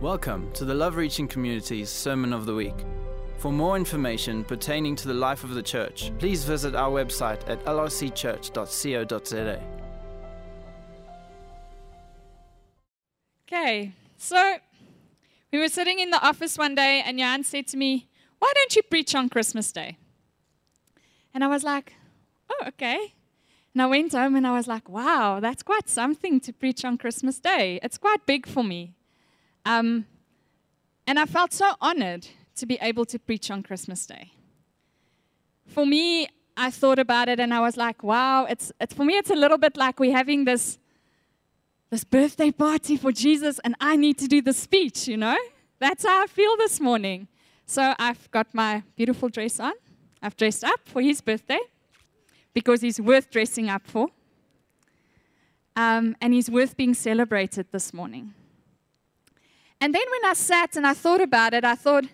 Welcome to the Love Reaching Community's Sermon of the Week. For more information pertaining to the life of the church, please visit our website at lrcchurch.co.za. Okay, so we were sitting in the office one day, and Jan said to me, Why don't you preach on Christmas Day? And I was like, Oh, okay. And I went home and I was like, Wow, that's quite something to preach on Christmas Day. It's quite big for me. Um, and I felt so honored to be able to preach on Christmas Day. For me, I thought about it and I was like, wow, it's, it's for me, it's a little bit like we're having this, this birthday party for Jesus and I need to do the speech, you know? That's how I feel this morning. So I've got my beautiful dress on. I've dressed up for his birthday because he's worth dressing up for. Um, and he's worth being celebrated this morning. And then when I sat and I thought about it, I thought,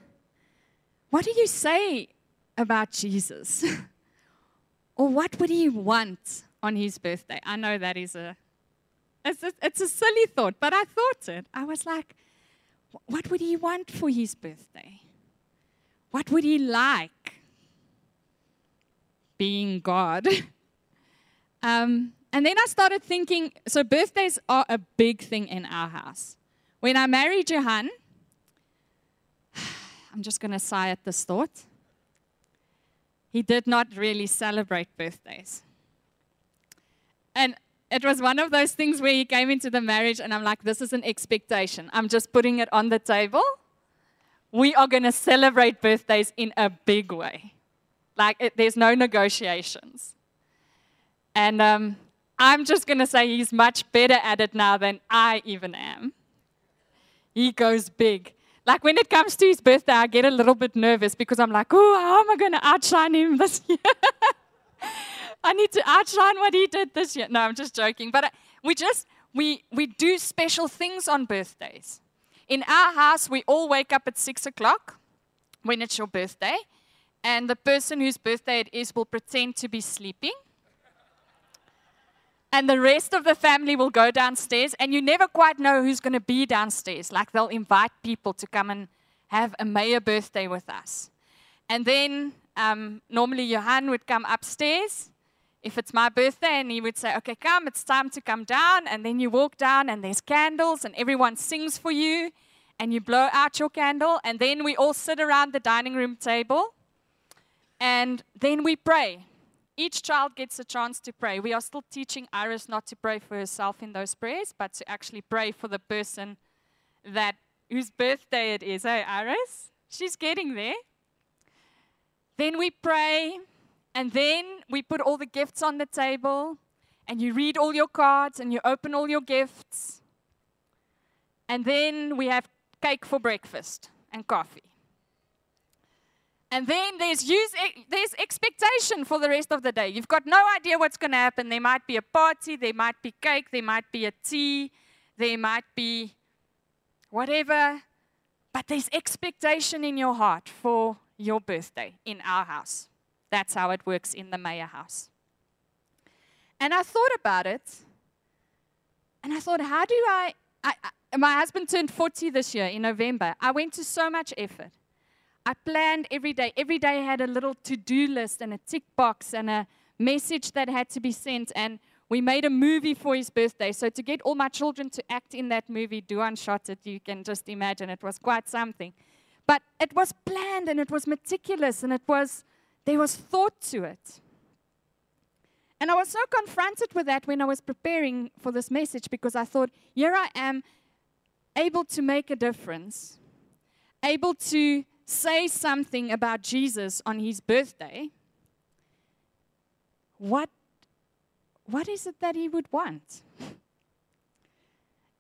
what do you say about Jesus? or what would he want on his birthday? I know that is a it's, a it's a silly thought, but I thought it. I was like, what would he want for his birthday? What would he like? Being God. um, and then I started thinking so, birthdays are a big thing in our house. When I married Johan, I'm just going to sigh at this thought. He did not really celebrate birthdays. And it was one of those things where he came into the marriage, and I'm like, this is an expectation. I'm just putting it on the table. We are going to celebrate birthdays in a big way. Like, it, there's no negotiations. And um, I'm just going to say he's much better at it now than I even am he goes big. Like when it comes to his birthday, I get a little bit nervous because I'm like, oh, how am I going to outshine him this year? I need to outshine what he did this year. No, I'm just joking. But uh, we just, we, we do special things on birthdays. In our house, we all wake up at six o'clock when it's your birthday, and the person whose birthday it is will pretend to be sleeping and the rest of the family will go downstairs, and you never quite know who's going to be downstairs. Like they'll invite people to come and have a Meyer birthday with us. And then um, normally Johan would come upstairs if it's my birthday, and he would say, Okay, come, it's time to come down. And then you walk down, and there's candles, and everyone sings for you, and you blow out your candle. And then we all sit around the dining room table, and then we pray each child gets a chance to pray. We are still teaching Iris not to pray for herself in those prayers, but to actually pray for the person that whose birthday it is. Hey, Iris? She's getting there. Then we pray, and then we put all the gifts on the table, and you read all your cards, and you open all your gifts. And then we have cake for breakfast and coffee. And then there's, use, there's expectation for the rest of the day. You've got no idea what's going to happen. There might be a party, there might be cake, there might be a tea, there might be whatever. But there's expectation in your heart for your birthday in our house. That's how it works in the Meyer house. And I thought about it, and I thought, how do I, I, I my husband turned 40 this year in November. I went to so much effort. I planned every day. Every day I had a little to do list and a tick box and a message that had to be sent. And we made a movie for his birthday. So to get all my children to act in that movie, Duan shot it. You can just imagine it was quite something. But it was planned and it was meticulous and it was there was thought to it. And I was so confronted with that when I was preparing for this message because I thought, here I am, able to make a difference, able to say something about Jesus on his birthday, what, what is it that he would want?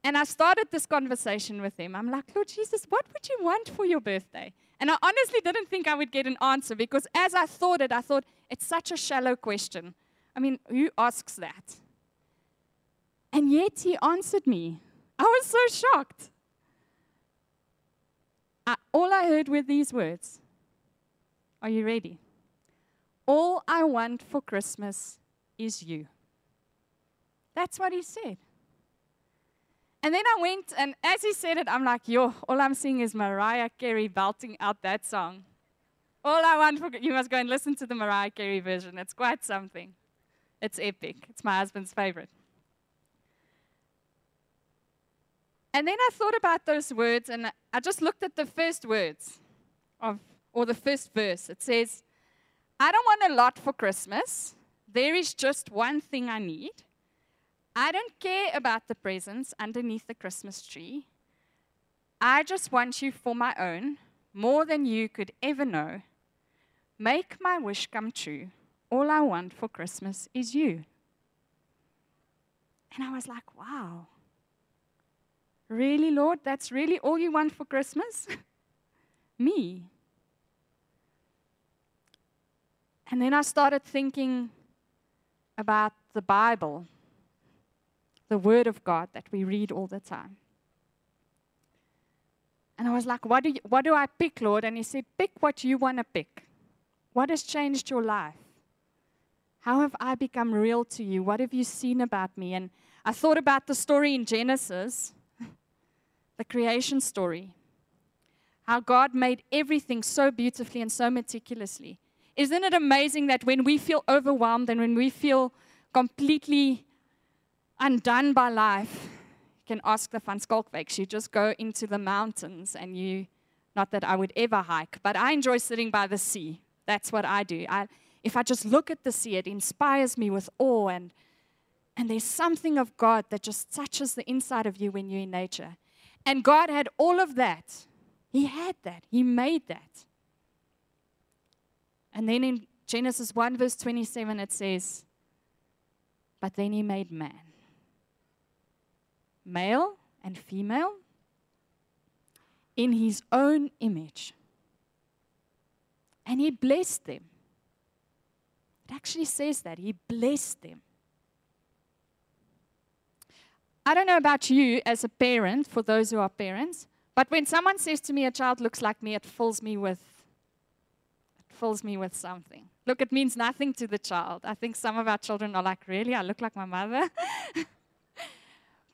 And I started this conversation with him. I'm like, Lord Jesus, what would you want for your birthday? And I honestly didn't think I would get an answer because as I thought it, I thought, it's such a shallow question. I mean, who asks that? And yet he answered me. I was so shocked. All I heard were these words Are you ready? All I want for Christmas is you. That's what he said. And then I went, and as he said it, I'm like, yo, all I'm seeing is Mariah Carey belting out that song. All I want for you must go and listen to the Mariah Carey version. It's quite something. It's epic. It's my husband's favorite. And then I thought about those words, and I just looked at the first words of, or the first verse. It says, I don't want a lot for Christmas. There is just one thing I need. I don't care about the presents underneath the Christmas tree. I just want you for my own, more than you could ever know. Make my wish come true. All I want for Christmas is you. And I was like, wow. Really, Lord? That's really all you want for Christmas? Me. And then I started thinking about the Bible the Word of God that we read all the time. And I was like, what do, you, what do I pick, Lord? And He said, Pick what you want to pick. What has changed your life? How have I become real to you? What have you seen about me? And I thought about the story in Genesis, the creation story. How God made everything so beautifully and so meticulously. Isn't it amazing that when we feel overwhelmed and when we feel completely undone by life, you can ask the Van Schalkwyks. You just go into the mountains and you, not that I would ever hike, but I enjoy sitting by the sea. That's what I do. I, if I just look at the sea, it inspires me with awe and and there's something of God that just touches the inside of you when you're in nature. And God had all of that. He had that. He made that. And then in Genesis 1, verse 27, it says, But then he made man male and female, in his own image. And he blessed them. It actually says that. He blessed them. I don't know about you as a parent, for those who are parents, but when someone says to me a child looks like me, it fills me with it fills me with something. Look, it means nothing to the child. I think some of our children are like, really? I look like my mother?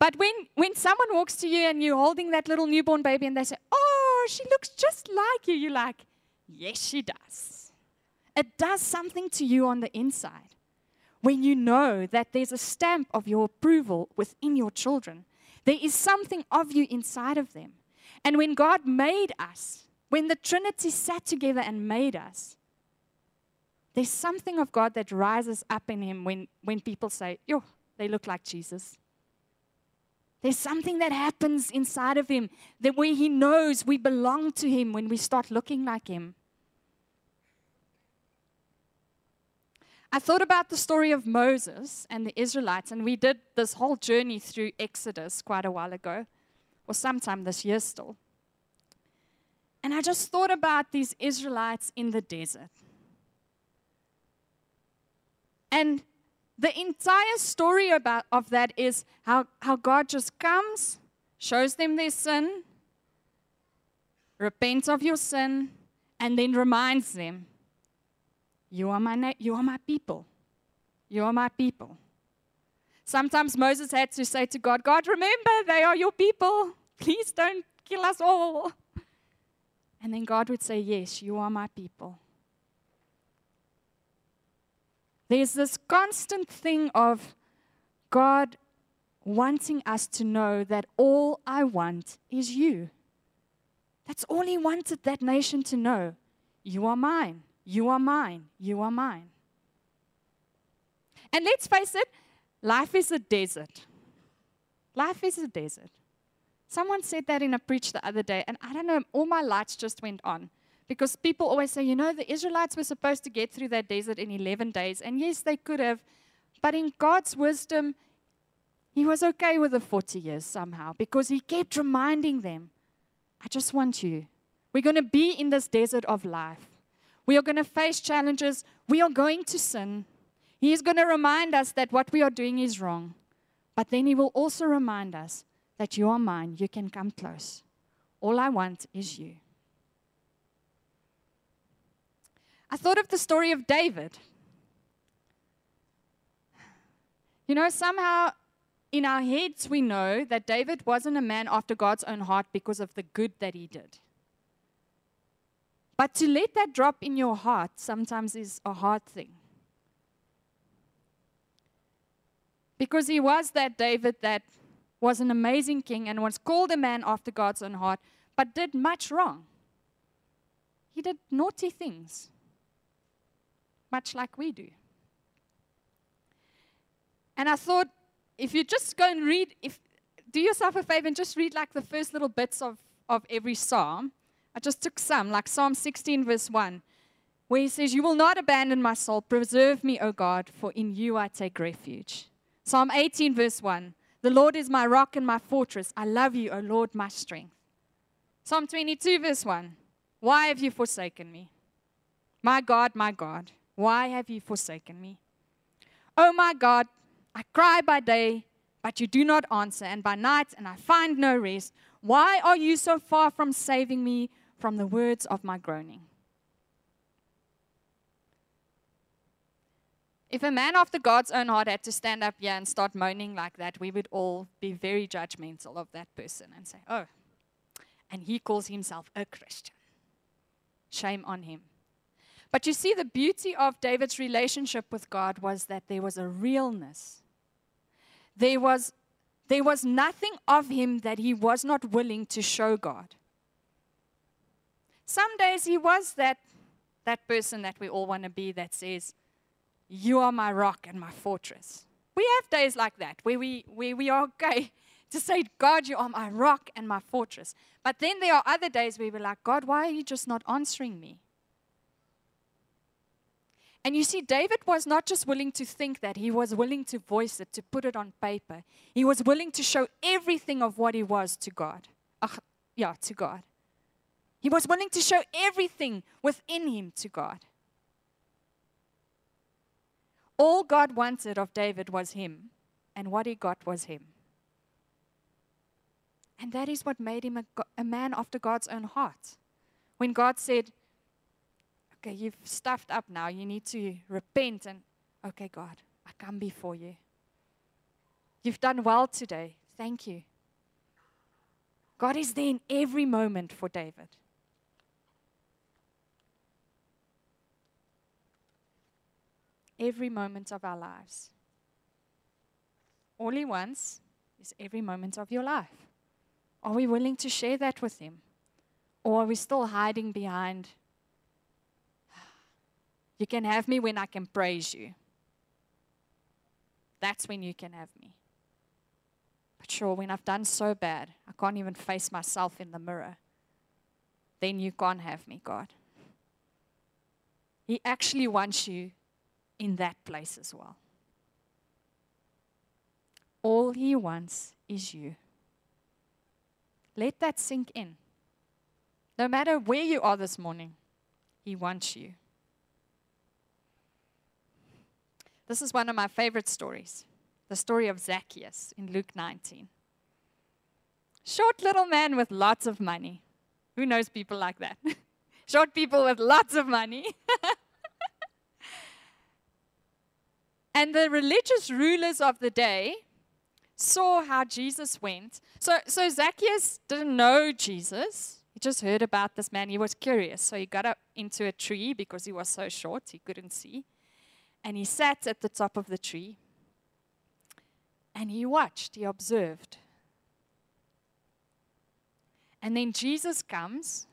But when, when someone walks to you and you're holding that little newborn baby and they say, Oh, she looks just like you, you're like, Yes, she does. It does something to you on the inside when you know that there's a stamp of your approval within your children. There is something of you inside of them. And when God made us, when the Trinity sat together and made us, there's something of God that rises up in him when, when people say, Yo, they look like Jesus. There's something that happens inside of him that where he knows we belong to him when we start looking like him. I thought about the story of Moses and the Israelites, and we did this whole journey through Exodus quite a while ago, or sometime this year still. And I just thought about these Israelites in the desert. And the entire story about, of that is how, how God just comes, shows them their sin, repents of your sin, and then reminds them, You are my, na- you are my people. You are my people. Sometimes Moses had to say to God, God, remember, they are your people. Please don't kill us all. And then God would say, Yes, you are my people. There's this constant thing of God wanting us to know that all I want is you. That's all He wanted that nation to know. You are mine. You are mine. You are mine. And let's face it, life is a desert. Life is a desert. Someone said that in a preach the other day, and I don't know, all my lights just went on. Because people always say, you know, the Israelites were supposed to get through that desert in 11 days. And yes, they could have. But in God's wisdom, He was okay with the 40 years somehow because He kept reminding them, I just want you. We're going to be in this desert of life. We are going to face challenges. We are going to sin. He is going to remind us that what we are doing is wrong. But then He will also remind us that you are mine. You can come close. All I want is you. I thought of the story of David. You know, somehow in our heads, we know that David wasn't a man after God's own heart because of the good that he did. But to let that drop in your heart sometimes is a hard thing. Because he was that David that was an amazing king and was called a man after God's own heart, but did much wrong. He did naughty things, much like we do. And I thought, if you just go and read, if do yourself a favor and just read like the first little bits of, of every psalm. I just took some, like Psalm 16, verse 1, where he says, You will not abandon my soul. Preserve me, O God, for in you I take refuge. Psalm 18, verse 1, The Lord is my rock and my fortress. I love you, O Lord, my strength. Psalm 22, verse 1, Why have you forsaken me? My God, my God, why have you forsaken me? Oh my God, I cry by day, but you do not answer, and by night, and I find no rest. Why are you so far from saving me from the words of my groaning? If a man after God's own heart had to stand up here and start moaning like that, we would all be very judgmental of that person and say, oh, and he calls himself a Christian. Shame on him. But you see, the beauty of David's relationship with God was that there was a realness. There was, there was nothing of him that he was not willing to show God. Some days he was that, that person that we all want to be that says, You are my rock and my fortress. We have days like that where we, where we are okay to say, God, you are my rock and my fortress. But then there are other days where we're like, God, why are you just not answering me? And you see, David was not just willing to think that, he was willing to voice it, to put it on paper. He was willing to show everything of what he was to God. Uh, yeah, to God. He was willing to show everything within him to God. All God wanted of David was him, and what he got was him. And that is what made him a, a man after God's own heart. When God said, okay, you've stuffed up now. You need to repent and, okay, God, I come before you. You've done well today. Thank you. God is there in every moment for David. Every moment of our lives. All He wants is every moment of your life. Are we willing to share that with Him? Or are we still hiding behind you can have me when I can praise you. That's when you can have me. But sure, when I've done so bad, I can't even face myself in the mirror, then you can't have me, God. He actually wants you in that place as well. All He wants is you. Let that sink in. No matter where you are this morning, He wants you. This is one of my favorite stories the story of Zacchaeus in Luke 19. Short little man with lots of money. Who knows people like that? Short people with lots of money. and the religious rulers of the day saw how Jesus went. So, so Zacchaeus didn't know Jesus. He just heard about this man. He was curious. So he got up into a tree because he was so short, he couldn't see. And he sat at the top of the tree and he watched, he observed. And then Jesus comes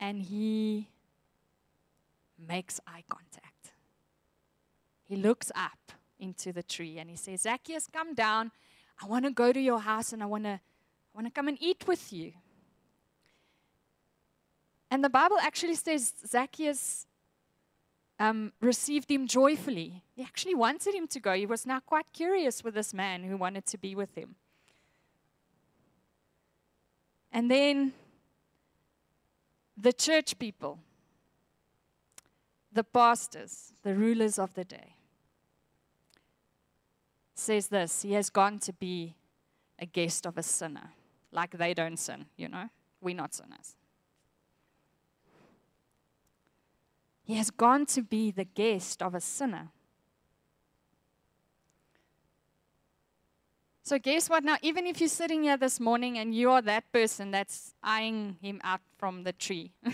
and he makes eye contact. He looks up into the tree and he says, Zacchaeus, come down. I want to go to your house and I want to want to come and eat with you. And the Bible actually says Zacchaeus um, received him joyfully. He actually wanted him to go. He was now quite curious with this man who wanted to be with him. And then the church people, the pastors, the rulers of the day, says this He has gone to be a guest of a sinner. Like they don't sin, you know? We're not sinners. He has gone to be the guest of a sinner. So, guess what? Now, even if you're sitting here this morning and you are that person that's eyeing him out from the tree,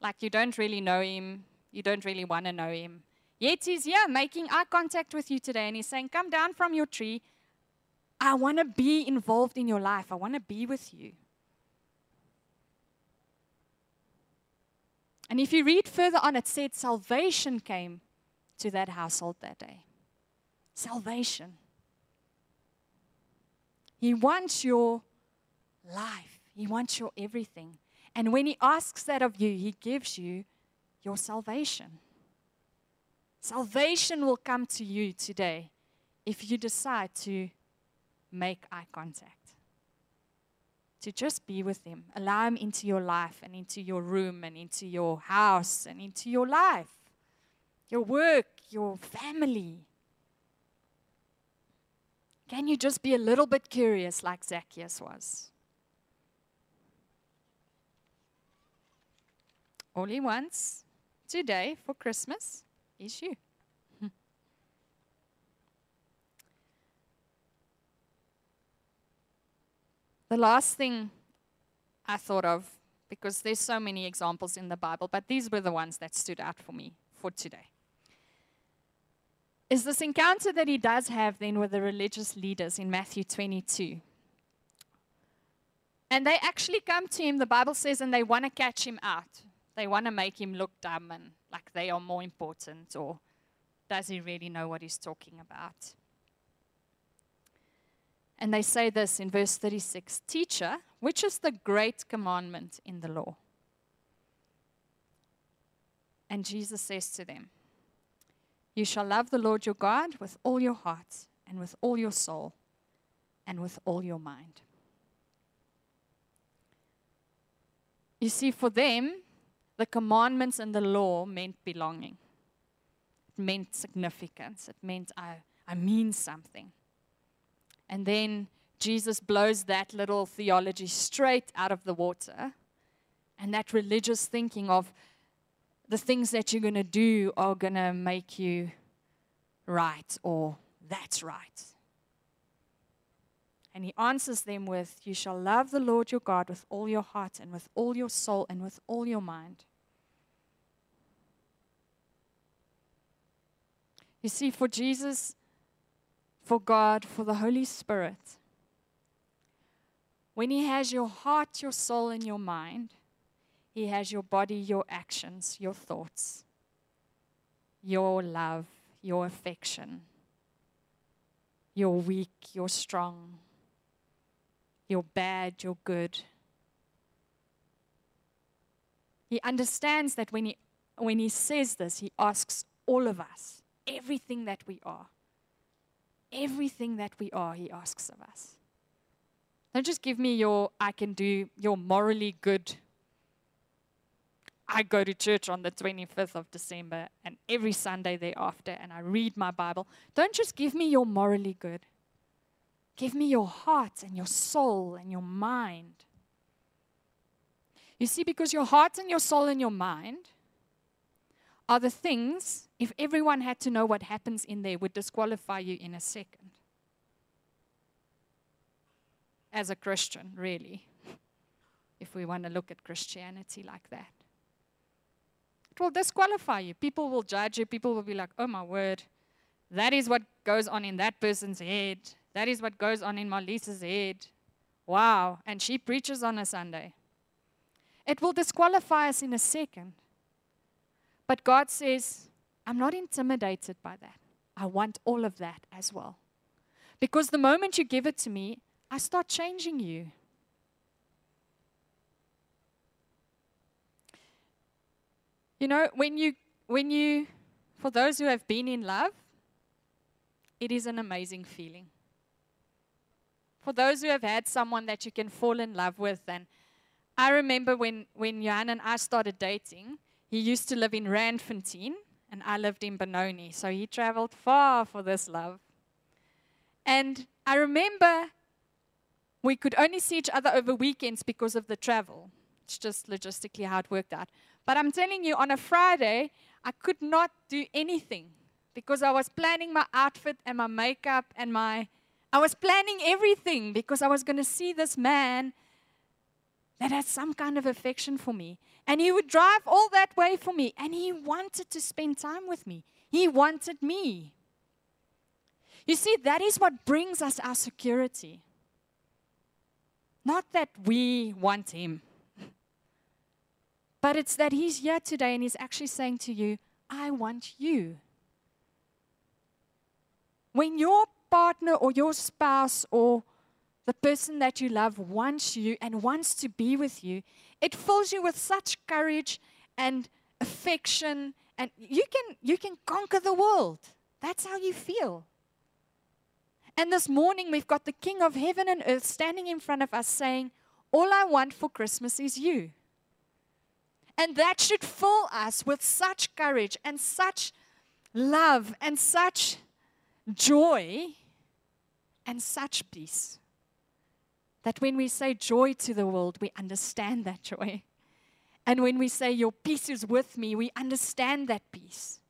like you don't really know him, you don't really want to know him, yet he's here making eye contact with you today and he's saying, Come down from your tree. I want to be involved in your life, I want to be with you. And if you read further on, it said salvation came to that household that day. Salvation. He wants your life, He wants your everything. And when He asks that of you, He gives you your salvation. Salvation will come to you today if you decide to make eye contact to just be with Him. Allow Him into your life and into your room and into your house and into your life, your work, your family. Can you just be a little bit curious like Zacchaeus was? All he wants today for Christmas is you. The last thing I thought of, because there's so many examples in the Bible, but these were the ones that stood out for me for today, is this encounter that he does have then with the religious leaders in Matthew 22. And they actually come to him, the Bible says, and they want to catch him out. They want to make him look dumb and like they are more important, or does he really know what he's talking about? And they say this in verse 36 Teacher, which is the great commandment in the law? And Jesus says to them, You shall love the Lord your God with all your heart, and with all your soul, and with all your mind. You see, for them, the commandments and the law meant belonging. It meant significance. It meant I, I mean something. And then Jesus blows that little theology straight out of the water. And that religious thinking of the things that you're going to do are going to make you right or that's right. And he answers them with, You shall love the Lord your God with all your heart and with all your soul and with all your mind. You see, for Jesus, for God, for the Holy Spirit. When He has your heart, your soul, and your mind, He has your body, your actions, your thoughts, your love, your affection, your weak, your strong, your bad, you're good. He understands that when he, when he says this, he asks all of us, everything that we are, everything that we are, He asks of us. Don't just give me your, I can do, your morally good. I go to church on the 25th of December and every Sunday thereafter, and I read my Bible. Don't just give me your morally good. Give me your heart and your soul and your mind. You see, because your heart and your soul and your mind are the things, if everyone had to know what happens in there, would disqualify you in a second. As a Christian, really, if we want to look at Christianity like that. It will disqualify you. People will judge you. People will be like, oh my word, that is what goes on in that person's head. That is what goes on in Malisa's head. Wow. And she preaches on a Sunday. It will disqualify us in a second. But God says, I'm not intimidated by that. I want all of that as well. Because the moment you give it to me, I start changing you. You know, when you, when you, for those who have been in love, it is an amazing feeling. For those who have had someone that you can fall in love with, and I remember when, when Johan and I started dating, he used to live in Randfontein, and I lived in Benoni. So he traveled far for this love. And I remember we could only see each other over weekends because of the travel. It's just logistically how it worked out. But I'm telling you, on a Friday, I could not do anything because I was planning my outfit and my makeup and my. I was planning everything because I was going to see this man that had some kind of affection for me. And he would drive all that way for me. And he wanted to spend time with me. He wanted me. You see, that is what brings us our security. Not that we want him, but it's that he's here today and he's actually saying to you, I want you. When your partner or your spouse or the person that you love wants you and wants to be with you, it fills you with such courage and affection and you can you can conquer the world. That's how you feel. And this morning we've got the King of heaven and earth standing in front of us saying, "All I want for Christmas is you." And that should fill us with such courage and such love and such joy and such peace that when we say joy to the world, we understand that joy. And when we say, Your peace is with me, we understand that peace.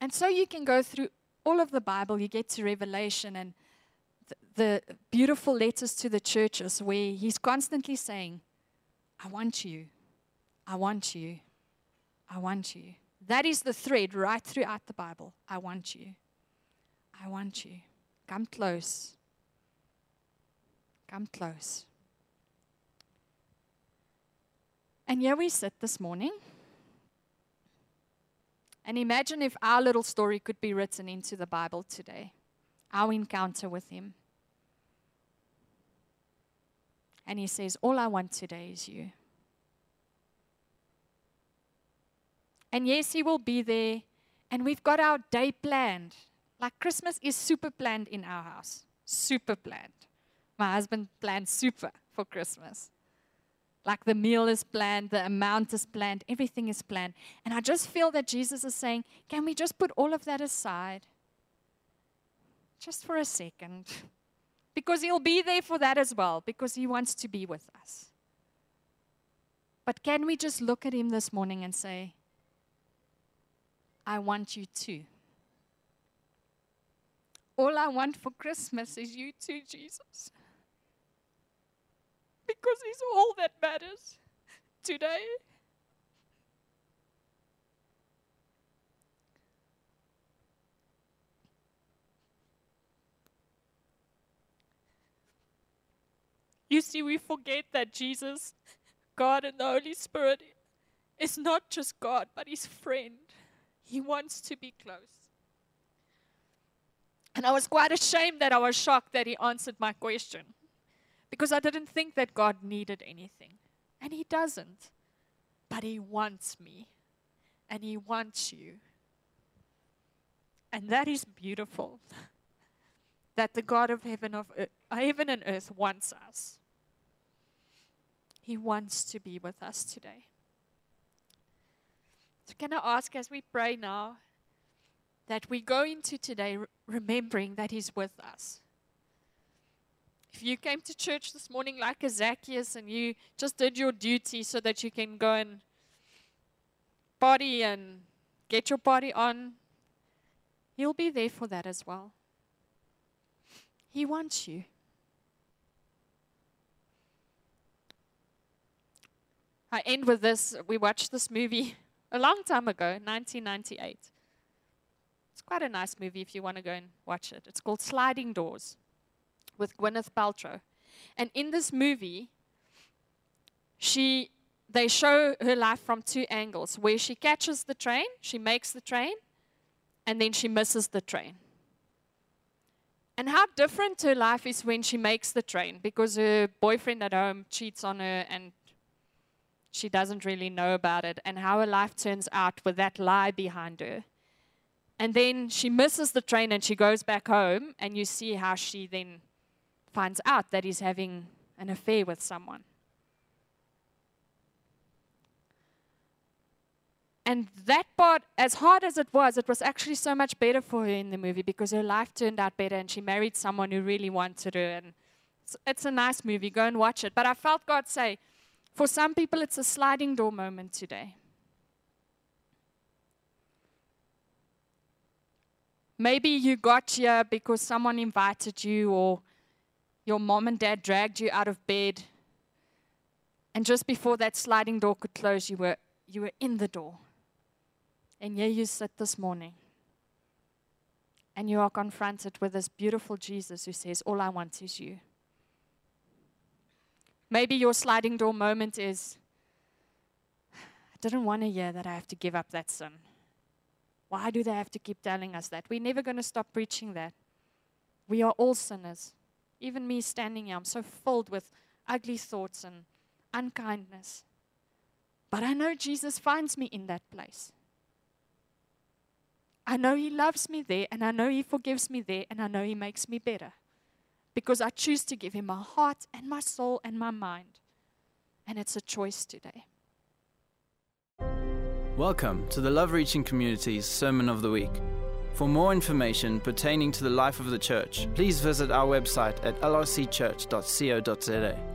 And so you can go through all of the Bible, you get to Revelation and the, the beautiful letters to the churches where he's constantly saying, I want you, I want you, I want you. That is the thread right throughout the Bible. I want you. I want you. Come close. Come close. And here we sit this morning. And imagine if our little story could be written into the Bible today, our encounter with Him. And He says, All I want today is you. And yes, He will be there. And we've got our day planned. Like Christmas is super planned in our house. Super planned. My husband planned super for Christmas. Like the meal is planned, the amount is planned, everything is planned. And I just feel that Jesus is saying, can we just put all of that aside? Just for a second. Because he'll be there for that as well, because he wants to be with us. But can we just look at him this morning and say, I want you too? All I want for Christmas is you too, Jesus. Because He's all that matters today. You see, we forget that Jesus, God, and the Holy Spirit is not just God, but His friend. He wants to be close. And I was quite ashamed that I was shocked that he answered my question because I didn't think that God needed anything. And he doesn't. But he wants me. And he wants you. And that is beautiful. that the God of heaven, of earth, heaven and earth wants us. He wants to be with us today. So, can I ask as we pray now that we go into today remembering that He's with us. If you came to church this morning like a Zacchaeus and you just did your duty so that you can go and party and get your party on, He'll be there for that as well. He wants you. I end with this. We watched this movie a long time ago, 1998. It's quite a nice movie if you want to go and watch it. It's called Sliding Doors with Gwyneth Paltrow. And in this movie, she they show her life from two angles where she catches the train, she makes the train, and then she misses the train. And how different her life is when she makes the train because her boyfriend at home cheats on her and she doesn't really know about it, and how her life turns out with that lie behind her. And then she misses the train and she goes back home, and you see how she then finds out that he's having an affair with someone. And that part, as hard as it was, it was actually so much better for her in the movie because her life turned out better and she married someone who really wanted her. And it's, it's a nice movie. Go and watch it. But I felt God say, for some people, it's a sliding door moment today. Maybe you got here because someone invited you, or your mom and dad dragged you out of bed. And just before that sliding door could close, you were, you were in the door. And here you sit this morning. And you are confronted with this beautiful Jesus who says, All I want is you. Maybe your sliding door moment is, I didn't want to hear that I have to give up that sin. Why do they have to keep telling us that? We're never going to stop preaching that. We are all sinners. Even me standing here, I'm so filled with ugly thoughts and unkindness. But I know Jesus finds me in that place. I know He loves me there, and I know He forgives me there, and I know He makes me better. Because I choose to give Him my heart and my soul and my mind. And it's a choice today. Welcome to the Love Reaching Community's Sermon of the Week. For more information pertaining to the life of the church, please visit our website at lrcchurch.co.za.